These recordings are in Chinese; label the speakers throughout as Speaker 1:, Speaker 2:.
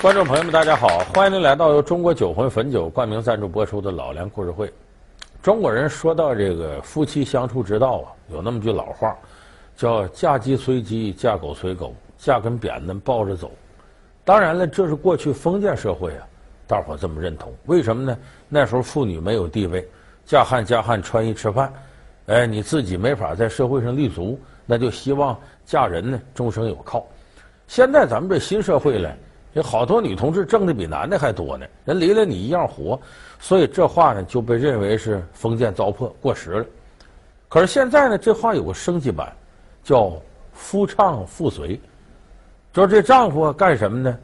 Speaker 1: 观众朋友们，大家好！欢迎您来到由中国酒魂汾酒冠名赞助播出的《老梁故事会》。中国人说到这个夫妻相处之道啊，有那么句老话，叫“嫁鸡随鸡，嫁狗随狗，嫁根扁担抱着走”。当然了，这是过去封建社会啊，大伙这么认同。为什么呢？那时候妇女没有地位，嫁汉嫁汉穿衣吃饭，哎，你自己没法在社会上立足，那就希望嫁人呢终生有靠。现在咱们这新社会了。有好多女同志挣的比男的还多呢，人离了你一样活，所以这话呢就被认为是封建糟粕过时了。可是现在呢，这话有个升级版，叫夫唱妇随，就是这丈夫干什么呢？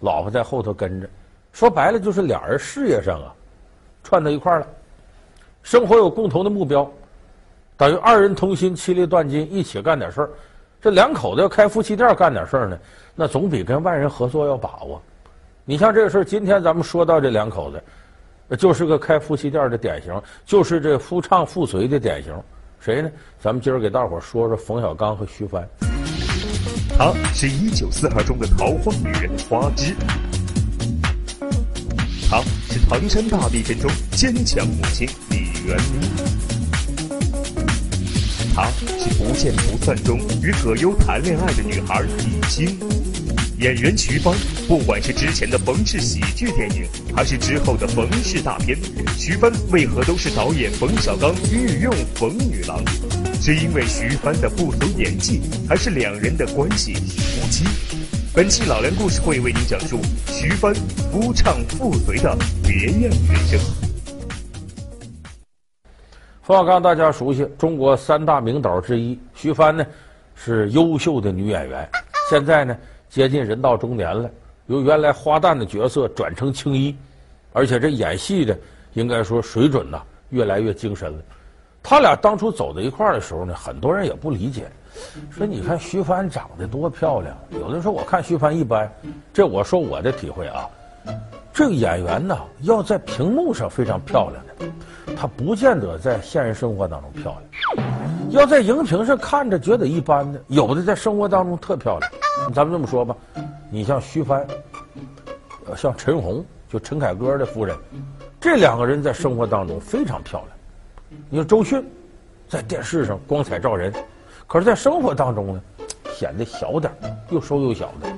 Speaker 1: 老婆在后头跟着，说白了就是俩人事业上啊串到一块了，生活有共同的目标，等于二人同心，其利断金，一起干点事儿。这两口子要开夫妻店干点事儿呢，那总比跟外人合作要把握。你像这个事儿，今天咱们说到这两口子，就是个开夫妻店的典型，就是这夫唱妇随的典型。谁呢？咱们今儿给大伙儿说说冯小刚和徐帆。
Speaker 2: 她是一九四二中的逃荒女人花枝，她是唐山大地震中坚强母亲李元妮。她是《不见不散》中与葛优谈恋爱的女孩李菁，演员徐帆，不管是之前的冯氏喜剧电影，还是之后的冯氏大片，徐帆为何都是导演冯小刚御用冯女郎？是因为徐帆的不俗演技，还是两人的关系夫妻？本期老梁故事会为您讲述徐帆夫唱妇随的别样人生。
Speaker 1: 冯小刚大家熟悉，中国三大名导之一。徐帆呢，是优秀的女演员，现在呢接近人到中年了，由原来花旦的角色转成青衣，而且这演戏的应该说水准呐越来越精深了。他俩当初走在一块儿的时候呢，很多人也不理解，说你看徐帆长得多漂亮，有的人说我看徐帆一般，这我说我的体会啊。这个演员呢，要在屏幕上非常漂亮的，他不见得在现实生活当中漂亮；要在荧屏上看着觉得一般的，有的在生活当中特漂亮。咱们这么说吧，你像徐帆，像陈红，就陈凯歌的夫人，这两个人在生活当中非常漂亮。你说周迅，在电视上光彩照人，可是在生活当中呢，显得小点又瘦又小的。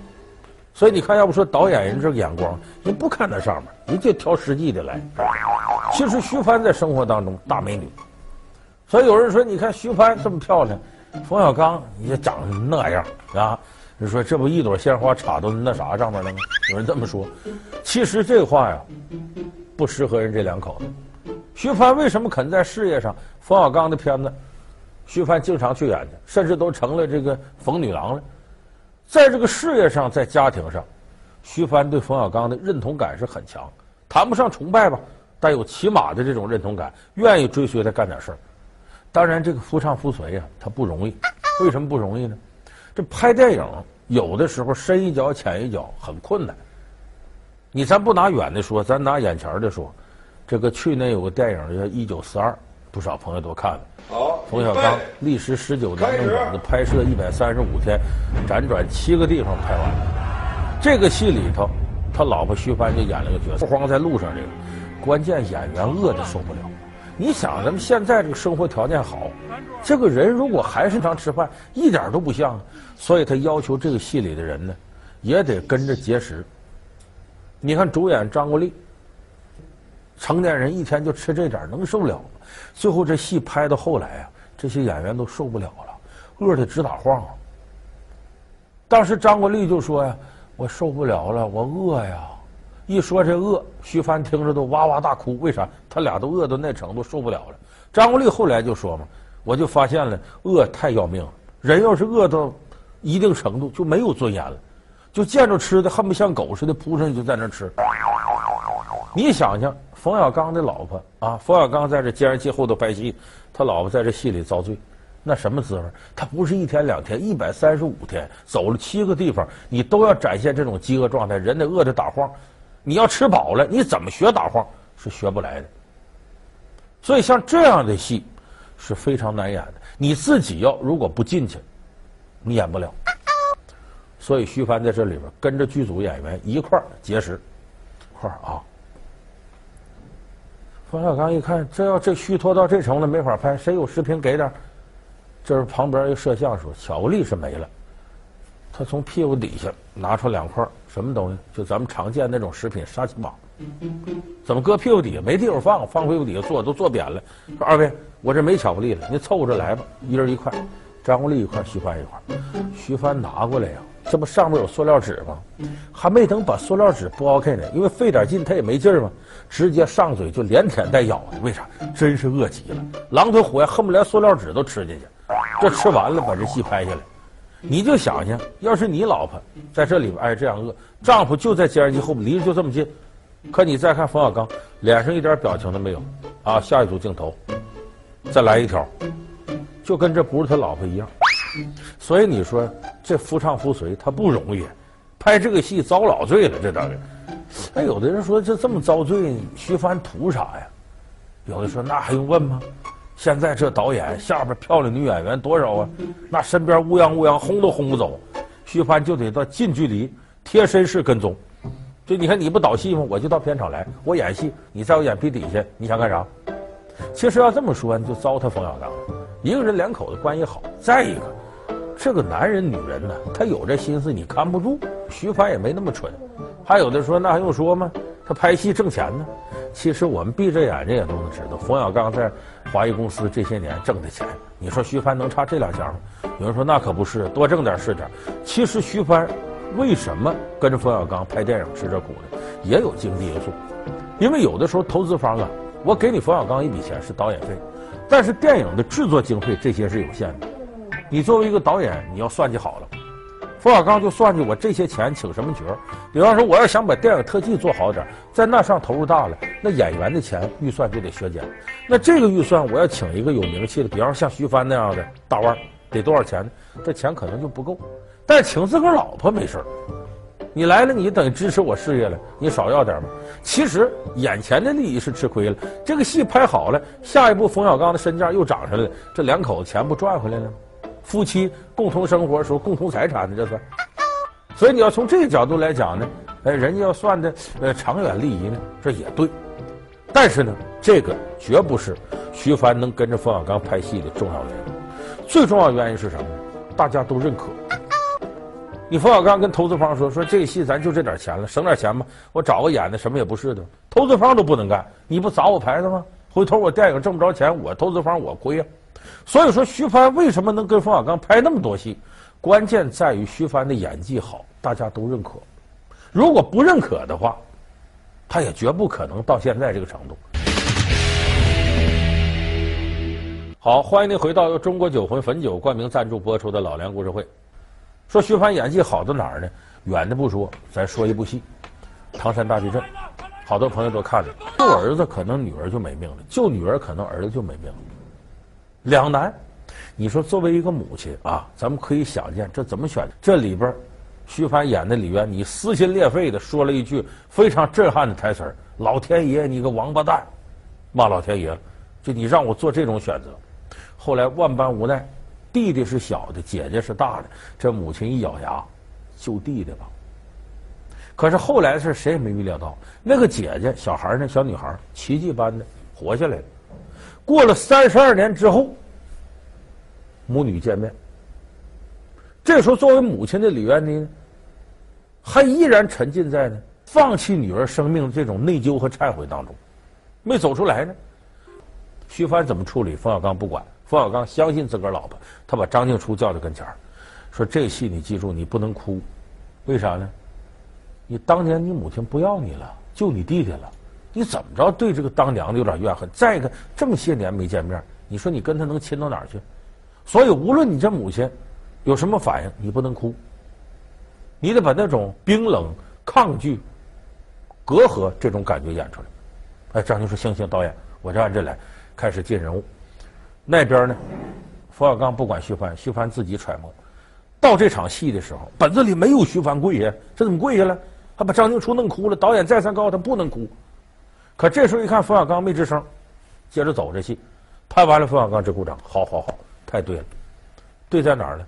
Speaker 1: 所以你看，要不说导演人这个眼光，人不看那上面，人就挑实际的来。其实徐帆在生活当中大美女，所以有人说，你看徐帆这么漂亮，冯小刚也长那样啊？你说这不一朵鲜花插到那啥上面了吗？有人这么说。其实这话呀，不适合人这两口子。徐帆为什么肯在事业上？冯小刚的片子，徐帆经常去演去，甚至都成了这个冯女郎了。在这个事业上，在家庭上，徐帆对冯小刚的认同感是很强，谈不上崇拜吧，但有起码的这种认同感，愿意追随他干点事儿。当然，这个夫唱妇随呀，他不容易。为什么不容易呢？这拍电影有的时候深一脚浅一脚，很困难。你咱不拿远的说，咱拿眼前的说，这个去年有个电影叫《一九四二》，不少朋友都看了。好，冯小刚历时十九年的影子拍摄一百三十五天，辗转七个地方拍完了。这个戏里头，他老婆徐帆就演了个角色，慌在路上这个，关键演员饿的受不了。你想，咱们现在这个生活条件好，这个人如果还是常吃饭，一点都不像。所以他要求这个戏里的人呢，也得跟着节食。你看主演张国立，成年人一天就吃这点，能受了吗？最后这戏拍到后来啊，这些演员都受不了了，饿得直打晃。当时张国立就说呀：“我受不了了，我饿呀！”一说这饿，徐帆听着都哇哇大哭。为啥？他俩都饿到那程度，受不了了。张国立后来就说嘛：“我就发现了，饿太要命了。人要是饿到一定程度，就没有尊严了，就见着吃的恨不得像狗似的扑上去就在那吃。你想想。”冯小刚的老婆啊，冯小刚在这监视器后头拍戏，他老婆在这戏里遭罪，那什么滋味？他不是一天两天，一百三十五天，走了七个地方，你都要展现这种饥饿状态，人得饿得打晃。你要吃饱了，你怎么学打晃？是学不来的。所以像这样的戏是非常难演的。你自己要如果不进去，你演不了。所以徐帆在这里边跟着剧组演员一块儿结识，块儿啊。冯小刚一看，这要这虚脱到这程度没法拍，谁有视频给点？这是旁边一个摄像说，巧克力是没了。他从屁股底下拿出两块什么东西？就咱们常见那种食品沙琪玛。怎么搁屁股底下？没地方放，放屁股底下坐都坐扁了。说二位，我这没巧克力了，你凑合着来吧，一人一块。张国立一块，徐帆一块。徐帆拿过来呀，这不上面有塑料纸吗？还没等把塑料纸剥开呢，因为费点劲他也没劲儿嘛，直接上嘴就连舔带咬的。为啥？真是饿极了，狼吞虎咽，恨不得连塑料纸都吃进去。这吃完了，把这戏拍下来。你就想想，要是你老婆在这里边挨这样饿，丈夫就在监视器后面，离着就这么近，可你再看冯小刚，脸上一点表情都没有。啊，下一组镜头，再来一条。就跟这不是他老婆一样，所以你说这夫唱妇随他不容易，拍这个戏遭老罪了，这当然。哎，有的人说这这么遭罪，徐帆图啥呀？有的说那还用问吗？现在这导演下边漂亮女演员多少啊？那身边乌泱乌泱轰都轰不走，徐帆就得到近距离贴身式跟踪。就你看你不导戏吗？我就到片场来，我演戏，你在我眼皮底下，你想干啥？其实要这么说，你就糟蹋冯小刚。一个人两口子关系好，再一个，这个男人女人呢，他有这心思你看不住。徐帆也没那么蠢，还有的说那还用说吗？他拍戏挣钱呢。其实我们闭着眼睛也都能知道，冯小刚在华谊公司这些年挣的钱。你说徐帆能差这两下吗？有人说那可不是，多挣点是点。其实徐帆为什么跟着冯小刚拍电影吃这苦呢？也有经济因素，因为有的时候投资方啊，我给你冯小刚一笔钱是导演费。但是电影的制作经费这些是有限的，你作为一个导演，你要算计好了。冯小刚就算计我这些钱请什么角儿，比方说我要想把电影特技做好点，在那上投入大了，那演员的钱预算就得削减。那这个预算我要请一个有名气的，比方像徐帆那样的大腕，得多少钱呢？这钱可能就不够。但请自个儿老婆没事儿。你来了，你等于支持我事业了，你少要点嘛。其实眼前的利益是吃亏了。这个戏拍好了，下一步冯小刚的身价又涨上来了，这两口子钱不赚回来了吗？夫妻共同生活时候，共同财产呢，这算。所以你要从这个角度来讲呢，哎，人家要算的呃长远利益呢，这也对。但是呢，这个绝不是徐帆能跟着冯小刚拍戏的重要原因。最重要原因是什么呢？大家都认可。你冯小刚跟投资方说说，这个戏咱就这点钱了，省点钱吧。我找个演的什么也不是的，投资方都不能干，你不砸我牌子吗？回头我电影挣不着钱，我投资方我亏啊。所以说徐帆为什么能跟冯小刚拍那么多戏？关键在于徐帆的演技好，大家都认可。如果不认可的话，他也绝不可能到现在这个程度。好，欢迎您回到由中国酒魂汾酒冠名赞助播出的老梁故事会。说徐帆演技好到哪儿呢？远的不说，咱说一部戏《唐山大地震》，好多朋友都看了。救儿子可能女儿就没命了，救女儿可能儿子就没命了，两难。你说作为一个母亲啊，咱们可以想见这怎么选？这里边，徐帆演的李渊，你撕心裂肺的说了一句非常震撼的台词儿：“老天爷，你个王八蛋！”骂老天爷，就你让我做这种选择。后来万般无奈。弟弟是小的，姐姐是大的。这母亲一咬牙，救弟弟吧。可是后来的事谁也没预料到，那个姐姐小孩那小女孩奇迹般的活下来了。过了三十二年之后，母女见面。这时候，作为母亲的李元妮呢，还依然沉浸在呢放弃女儿生命的这种内疚和忏悔当中，没走出来呢。徐帆怎么处理？冯小刚不管。冯小刚相信自个儿老婆，他把张静初叫到跟前儿，说：“这戏你记住，你不能哭，为啥呢？你当年你母亲不要你了，救你弟弟了，你怎么着对这个当娘的有点怨恨？再一个，这么些年没见面，你说你跟他能亲到哪儿去？所以无论你这母亲有什么反应，你不能哭，你得把那种冰冷、抗拒、隔阂这种感觉演出来。”哎，张静说：“行行，导演，我就按这来，开始进人物。”那边呢，冯小刚不管徐帆，徐帆自己揣摩。到这场戏的时候，本子里没有徐帆跪下，这怎么跪下了？还把张静初弄哭了。导演再三告诉他不能哭。可这时候一看冯小刚没吱声，接着走这戏。拍完了，冯小刚直鼓掌，好好好，太对了。对在哪儿呢？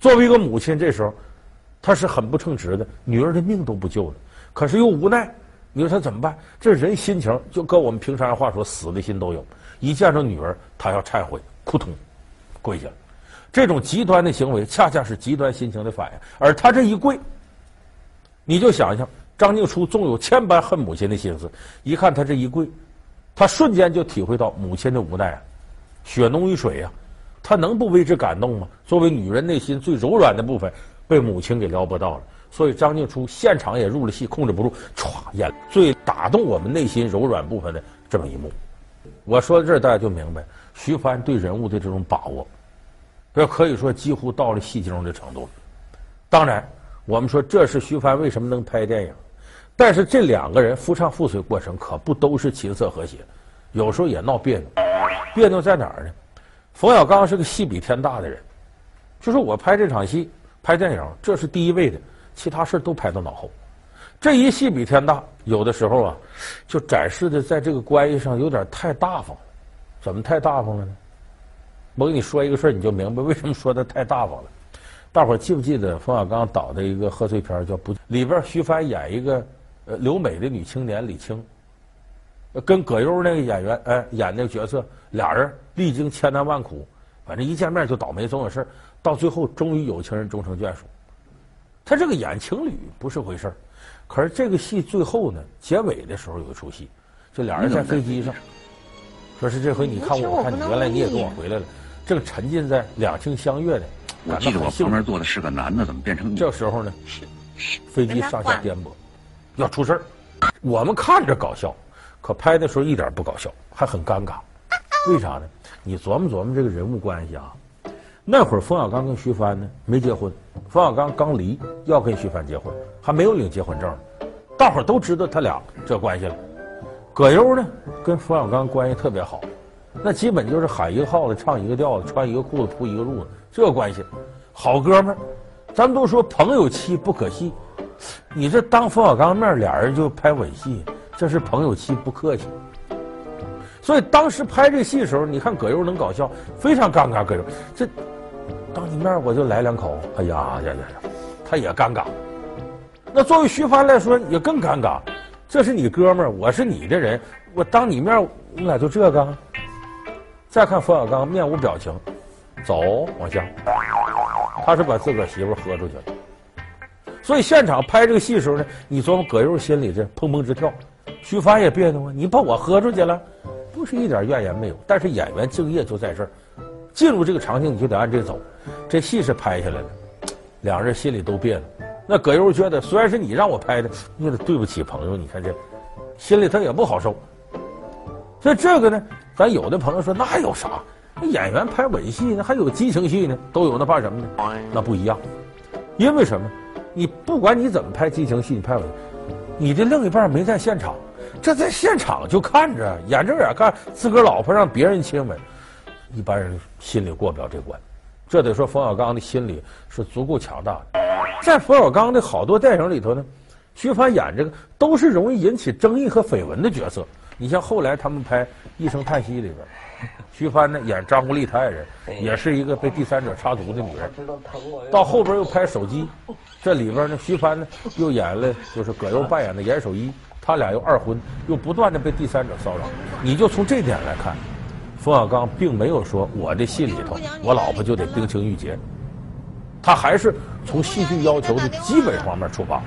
Speaker 1: 作为一个母亲，这时候他是很不称职的，女儿的命都不救了，可是又无奈，你说他怎么办？这人心情就跟我们平常话说，死的心都有。一见着女儿，他要忏悔，扑通跪下了。这种极端的行为，恰恰是极端心情的反应。而他这一跪，你就想想，张静初纵有千般恨母亲的心思，一看他这一跪，他瞬间就体会到母亲的无奈啊，血浓于水啊。他能不为之感动吗？作为女人内心最柔软的部分，被母亲给撩拨到了。所以张静初现场也入了戏，控制不住，歘，演最打动我们内心柔软部分的这么一幕。我说到这儿，大家就明白徐帆对人物的这种把握，这可以说几乎到了戏精的程度。当然，我们说这是徐帆为什么能拍电影，但是这两个人夫唱妇随过程可不都是琴瑟和谐，有时候也闹别扭。别扭在哪儿呢？冯小刚是个戏比天大的人，就说我拍这场戏、拍电影，这是第一位的，其他事都排到脑后。这一戏比天大，有的时候啊，就展示的在这个关系上有点太大方。怎么太大方了呢？我跟你说一个事儿，你就明白为什么说他太大方了。大伙儿记不记得冯小刚导的一个贺岁片叫《不》，里边徐帆演一个呃留美的女青年李青。跟葛优那个演员哎演那个角色，俩人历经千难万苦，反正一见面就倒霉，总有事到最后终于有情人终成眷属。他这个演情侣不是回事，可是这个戏最后呢，结尾的时候有一出戏，就俩人在飞机上，说是这回你看我，我看你，原来你也跟我回来了，正沉浸在两情相悦的。
Speaker 3: 我记得我旁边坐的是个男的，怎么变成你？
Speaker 1: 这时候呢，飞机上下颠簸，要出事儿。我们看着搞笑。可拍的时候一点不搞笑，还很尴尬，为啥呢？你琢磨琢磨这个人物关系啊。那会儿冯小刚跟徐帆呢没结婚，冯小刚刚离，要跟徐帆结婚，还没有领结婚证，大伙儿都知道他俩这关系了。葛优呢跟冯小刚关系特别好，那基本就是喊一个号子唱一个调子，穿一个裤子铺一个褥子，这关系，好哥们儿。咱都说朋友妻不可戏，你这当冯小刚面俩人就拍吻戏。这是朋友妻不客气，所以当时拍这戏的时候，你看葛优能搞笑，非常尴尬。葛优这当你面我就来两口，哎呀呀呀呀，他也尴尬。那作为徐帆来说也更尴尬，这是你哥们儿，我是你的人，我当你面，我们俩就这个。再看冯小刚面无表情，走往下，他是把自个儿媳妇喝出去了。所以现场拍这个戏的时候呢，你琢磨葛优心里这砰砰直跳。徐帆也别扭啊！你把我喝出去了，不是一点怨言没有。但是演员敬业就在这儿，进入这个场景你就得按这走。这戏是拍下来的，两人心里都别扭。那葛优觉得，虽然是你让我拍的，你得对不起朋友。你看这，心里他也不好受。所以这个呢，咱有的朋友说那还有啥？演员拍吻戏呢，还有激情戏呢，都有。那怕什么呢？那不一样，因为什么？你不管你怎么拍激情戏，你拍吻戏。你的另一半没在现场，这在现场就看着，眼睁眼看自个儿老婆让别人亲吻，一般人心里过不了这关。这得说冯小刚的心理是足够强大的。在冯小刚的好多电影里头呢，徐帆演这个都是容易引起争议和绯闻的角色。你像后来他们拍《一声叹息》里边，徐帆呢演张国立他爱人，也是一个被第三者插足的女人。到后边又拍《手机》。这里边呢，徐帆呢又演了，就是葛优扮演的严守一，他俩又二婚，又不断的被第三者骚扰。你就从这点来看，冯小刚并没有说我的戏里头我老婆就得冰清玉洁，他还是从戏剧要求的基本方面出发，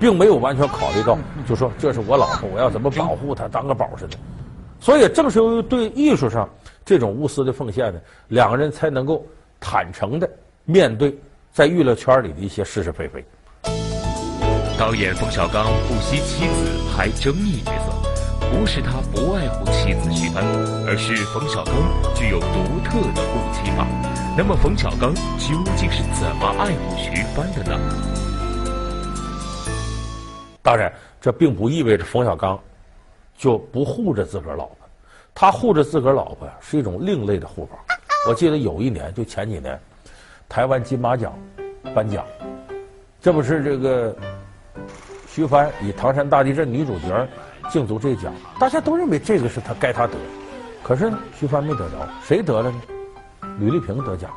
Speaker 1: 并没有完全考虑到，就说这是我老婆，我要怎么保护她，当个宝似的。所以正是由于对艺术上这种无私的奉献呢，两个人才能够坦诚的面对。在娱乐圈里的一些是是非非。
Speaker 2: 导演冯小刚不惜妻子拍争议角色，不是他不爱护妻子徐帆，而是冯小刚具有独特的护妻法。那么冯小刚究竟是怎么爱护徐帆的呢？
Speaker 1: 当然，这并不意味着冯小刚就不护着自个儿老婆，他护着自个儿老婆呀是一种另类的护法。我记得有一年，就前几年。台湾金马奖颁奖，这不是这个徐帆以《唐山大地震》女主角竞逐这奖，大家都认为这个是他该他得，可是呢，徐帆没得着，谁得了呢？吕丽萍得奖。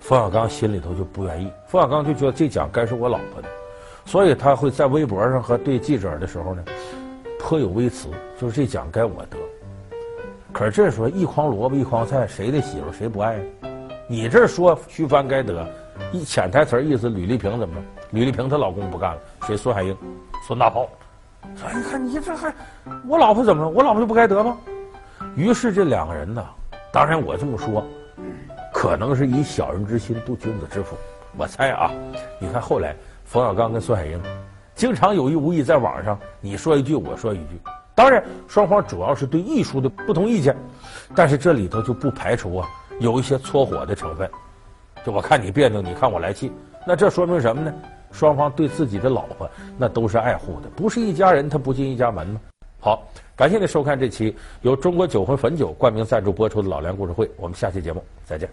Speaker 1: 冯小刚心里头就不愿意，冯小刚就觉得这奖该是我老婆的，所以他会在微博上和对记者的时候呢，颇有微词，就是这奖该我得。可是这时候一筐萝卜一筐菜，谁的媳妇谁不爱？你这说徐帆该得，一潜台词意思，吕丽萍怎么了？吕丽萍她老公不干了，谁？孙海英，孙大炮。说你看你这还，我老婆怎么了？我老婆就不该得吗？于是这两个人呢，当然我这么说，可能是以小人之心度君子之腹。我猜啊，你看后来冯小刚跟孙海英，经常有意无意在网上你说一句我说一句。当然，双方主要是对艺术的不同意见，但是这里头就不排除啊有一些搓火的成分。就我看你别扭，你看我来气，那这说明什么呢？双方对自己的老婆那都是爱护的，不是一家人他不进一家门吗？好，感谢您收看这期由中国酒魂汾酒冠名赞助播出的《老梁故事会》，我们下期节目再见。